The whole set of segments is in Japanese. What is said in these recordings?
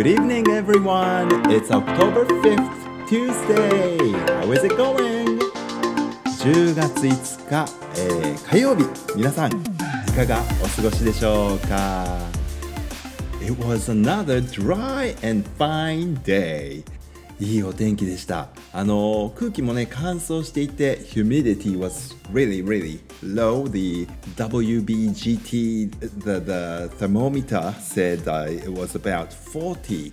Good evening, everyone. It's October 5th, Tuesday. How is it going? 10月5日、えー、火曜日。皆さん、いかがお過ごしでしょうか It was another dry and fine day. いいお天気でした。あの空気もね乾燥していて humidity was really really low. The WBGT the, the thermometer said、uh, it was about 40%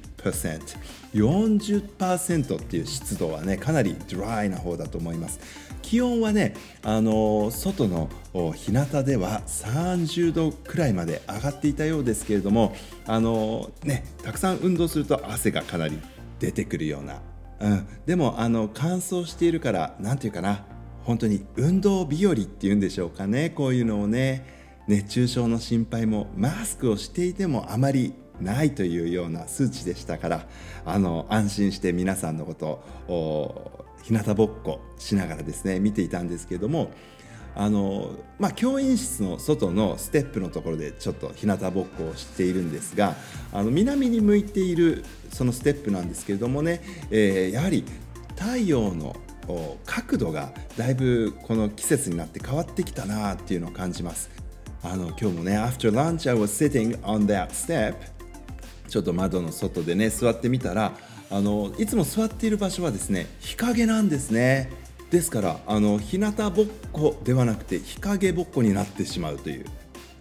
40%っていう湿度はねかなりドライな方だと思います。気温はねあの外の日向では30度くらいまで上がっていたようですけれどもあのねたくさん運動すると汗がかなり出てくるような、うん、でもあの乾燥しているから何て言うかな。本当に運動日和っていうんでしょうかね。こういうのをね。熱中症の心配もマスクをしていてもあまりないというような数値でしたからあの安心して皆さんのことを日向ぼっこしながらですね見ていたんですけどもあのまあ、教員室の外のステップのところでちょっと日向ぼっこをしているんですがあの南に向いているそのステップなんですけれどもね、えー、やはり太陽の角度がだいぶこの季節になって変わってきたなっていうのを感じます。あの今日もね After lunch I was sitting on that step ちょっと窓の外でね座ってみたらあのいつも座っている場所はですね日陰なんですね。ですからあの日向ぼっこではなくて日陰ぼっこになってしまうという。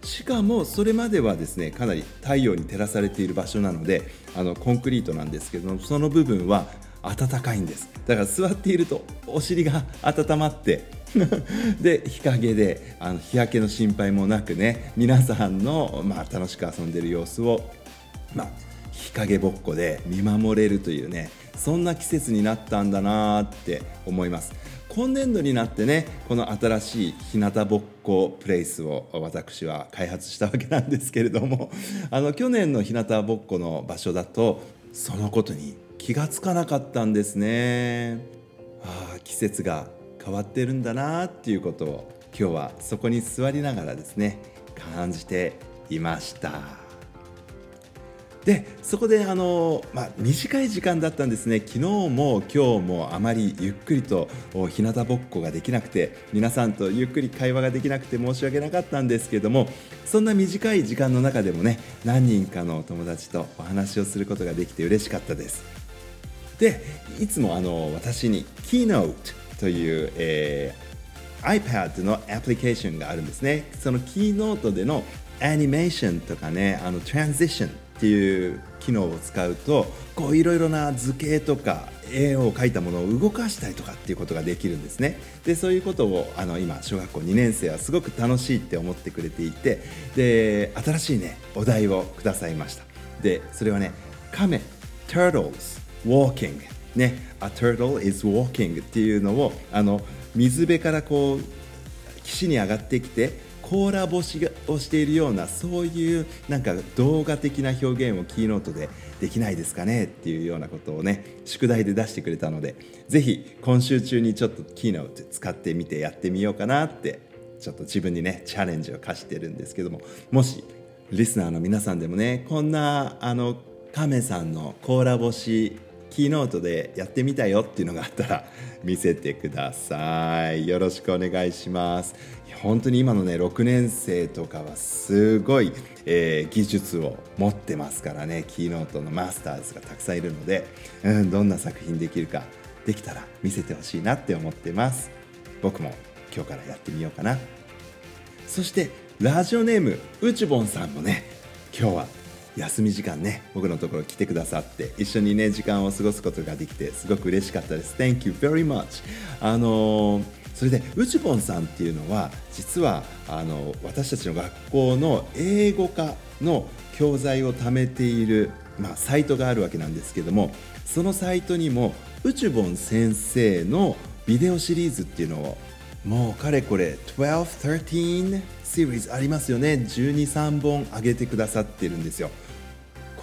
しかもそれまではですねかなり太陽に照らされている場所なのであのコンクリートなんですけどその部分は暖かいんです。だから座っているとお尻が温まって で日陰であの日焼けの心配もなくね皆さんの、まあ、楽しく遊んでいる様子を、まあ、日陰ぼっこで見守れるというねそんな季節になったんだなって思います。今年度になってねこの新しい日向ぼっこプレイスを私は開発したわけなんですけれども あの去年の日向ぼっこの場所だとそのことに気がつかなかったんですねあ季節が変わってるんだなっていうことを今日はそこに座りながらですね感じていました。でそこであの、まあ、短い時間だったんですね。昨日も今日もあまりゆっくりと日向ぼっこができなくて皆さんとゆっくり会話ができなくて申し訳なかったんですけどもそんな短い時間の中でもね何人かの友達とお話をすることができて嬉しかったです。でいつもあの私に Keynote という、えー、iPad のアプリケーションがあるんですね。そのキーノートでのアニメーションとかねあのトランジションっていう機能を使うとこういろいろな図形とか絵を描いたものを動かしたりとかっていうことができるんですね。でそういうことをあの今小学校2年生はすごく楽しいって思ってくれていてで新しいねお題をくださいました。でそれはね亀 turtles walking. ね a turtle is walking っていうのをあの水辺からこう岸に上がってきてコーラ干しをしているようなそういうなんか動画的な表現をキーノートでできないですかねっていうようなことをね宿題で出してくれたのでぜひ今週中にちょっとキーノート使ってみてやってみようかなってちょっと自分にねチャレンジを課してるんですけどももしリスナーの皆さんでもねこんなあの亀さんのコーラ干しキーノートでやってみたよっていうのがあったら見せてください。よろしくお願いします。本当に今のね6年生とかはすごい、えー、技術を持ってますからね。キーノートのマスターズがたくさんいるので、うん、どんな作品できるかできたら見せてほしいなって思ってます。僕も今日からやってみようかな。そしてラジオネームうちぼんさんもね今日は休み時間ね僕のところ来てくださって一緒にね時間を過ごすことができてすごく嬉しかったです。Thank you very much あのーそれでうちぼんさんっていうのは実はあの私たちの学校の英語科の教材を貯めている、まあ、サイトがあるわけなんですけどもそのサイトにもうちぼん先生のビデオシリーズっていうのをもうかれこれ12、13シリーズありますよね。12、3本上げてくださってるんですよ。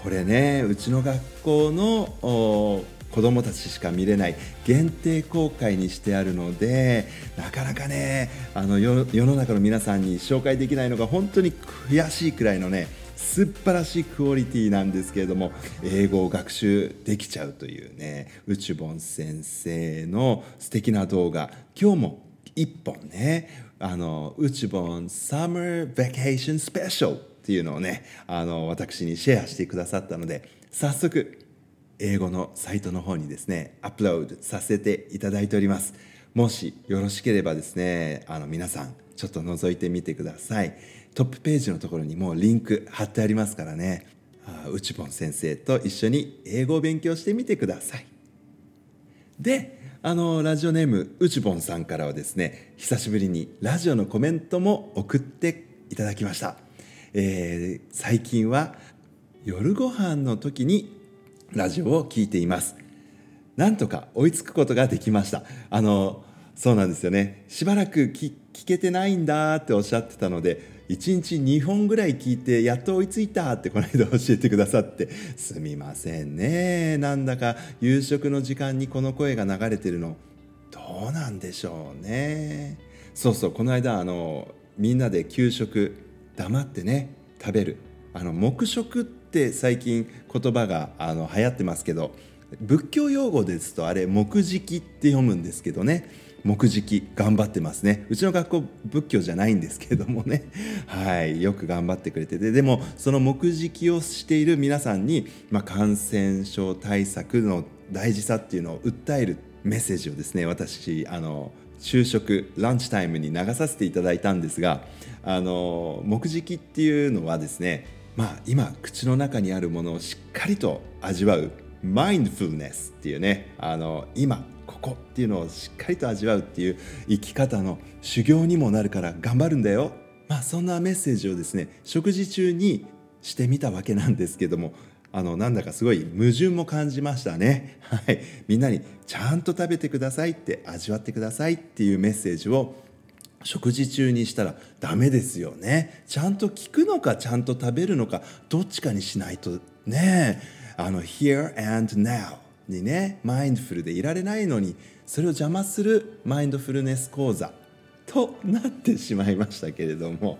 これねうちの学校の子どもたちしか見れない限定公開にしてあるのでなかなかねあの世の中の皆さんに紹介できないのが本当に悔しいくらいのね素晴らしいクオリティなんですけれども英語を学習できちゃうというね宇宙ボン先生の素敵な動画今日も1本ねあの宇宙ボンサマーベケーションスペシャルっていうのをねあの私にシェアしてくださったので早速英語のサイトの方にですねアップロードさせていただいております。もしよろしければですねあの皆さんちょっと覗いてみてください。トップページのところにもうリンク貼ってありますからね。うちぽん先生と一緒に英語を勉強してみてください。であのラジオネームうちぼんさんからはですね久しぶりにラジオのコメントも送っていただきました、えー、最近は夜ご飯の時にラジオを聞いています。なんとか追いつくことができました。あのそうなんですよね。しばらく聞けてないんだっておっしゃってたので1日2本ぐらい聞いてやっと追いついたってこの間教えてくださってすみませんね。なんだか夕食の時間にこの声が流れてるのどうなんでしょうね。そうそうこの間あのみんなで給食黙ってね食べる。あの黙食って最近言葉があの流行ってますけど仏教用語ですとあれ木食って読むんですけどね。木食頑張ってますね。うちの学校仏教じゃないんですけどもね。はいよく頑張ってくれてて。でもその木食をしている皆さんに、まあ、感染症対策の大事さっていうのを訴えるメッセージをですね私あの昼食ランチタイムに流させていただいたんですがあの木食っていうのはですねまあ今口の中にあるものをしっかりと味わうマインドフルネスっていうねあの今ここっていうのをしっかりと味わうっていう生き方の修行にもなるから頑張るんだよ。まあそんなメッセージをですね食事中にしてみたわけなんですけどもあのなんだかすごい矛盾も感じましたね。はい。みんなにちゃんと食べてくださいって味わってくださいっていうメッセージを食事中にしたらダメですよね。ちゃんと聞くのかちゃんと食べるのかどっちかにしないとね。あの here and now にねマインドフルでいられないのにそれを邪魔するマインドフルネス講座となってしまいましたけれども。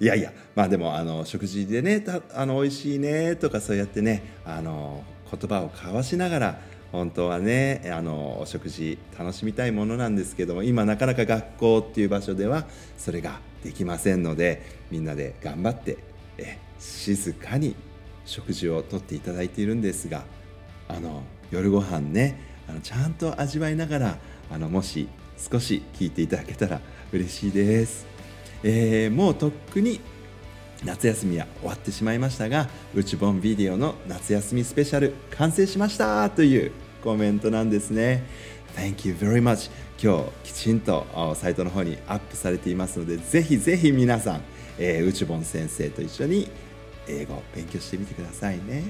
いやいやまあでもあの食事でねたあの美味しいねとかそうやってねあの言葉を交わしながら本当はねあのお食事楽しみたいものなんですけども今なかなか学校っていう場所ではそれができませんのでみんなで頑張ってえ静かに食事をとっていただいているんですがあの夜ご飯ねあのちゃんと味わいながらあのもし少し聞いていただけたら嬉しいです、えー、もうとっくに夏休みは終わってしまいましたがうちぼんビデオの夏休みスペシャル完成しましたというコメントなんですね。Thank you very much. 今日きちんとサイトの方にアップされていますのでぜひぜひ皆さん、えー、うちぼん先生と一緒に英語を勉強してみてくださいね。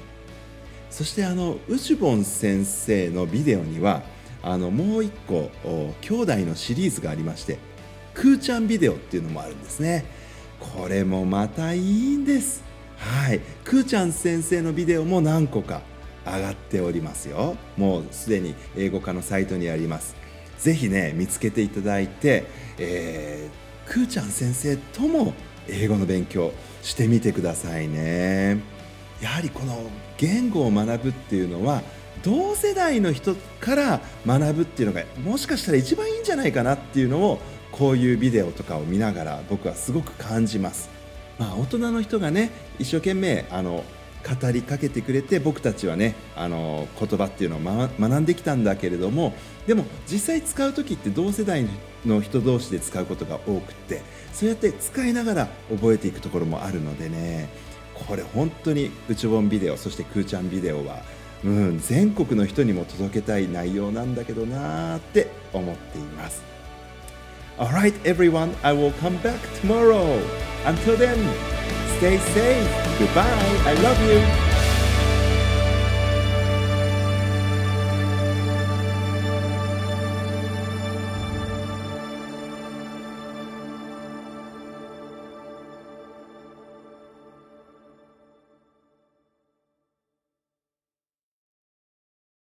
そしてあのウチボン先生のビデオにはあのもう一個兄弟のシリーズがありましてくーちゃんビデオっていうのもあるんですね。これもまたいいんです。はい。くーちゃん先生のビデオも何個か上がっておりますよ。もうすでに英語化のサイトにあります。ぜひね見つけていただいて、えー、くーちゃん先生とも英語の勉強してみてくださいね。やはりこの言語を学ぶっていうのは同世代の人から学ぶっていうのがもしかしたら一番いいんじゃないかなっていうのをこういうビデオとかを見ながら僕はすごく感じます。まあ、大人の人がね一生懸命あの語りかけてくれて僕たちはねあの言葉っていうのを、学んできたんだけれどもでも実際使う時って同世代の人同士で使うことが多くってそうやって使いながら覚えていくところもあるのでねこれ本当にうちぼんビデオそしてくーちゃんビデオは、うん、全国の人にも届けたい内容なんだけどなーって思っています Alright everyone I will come back tomorrow. Until then stay safe. Goodbye. I love you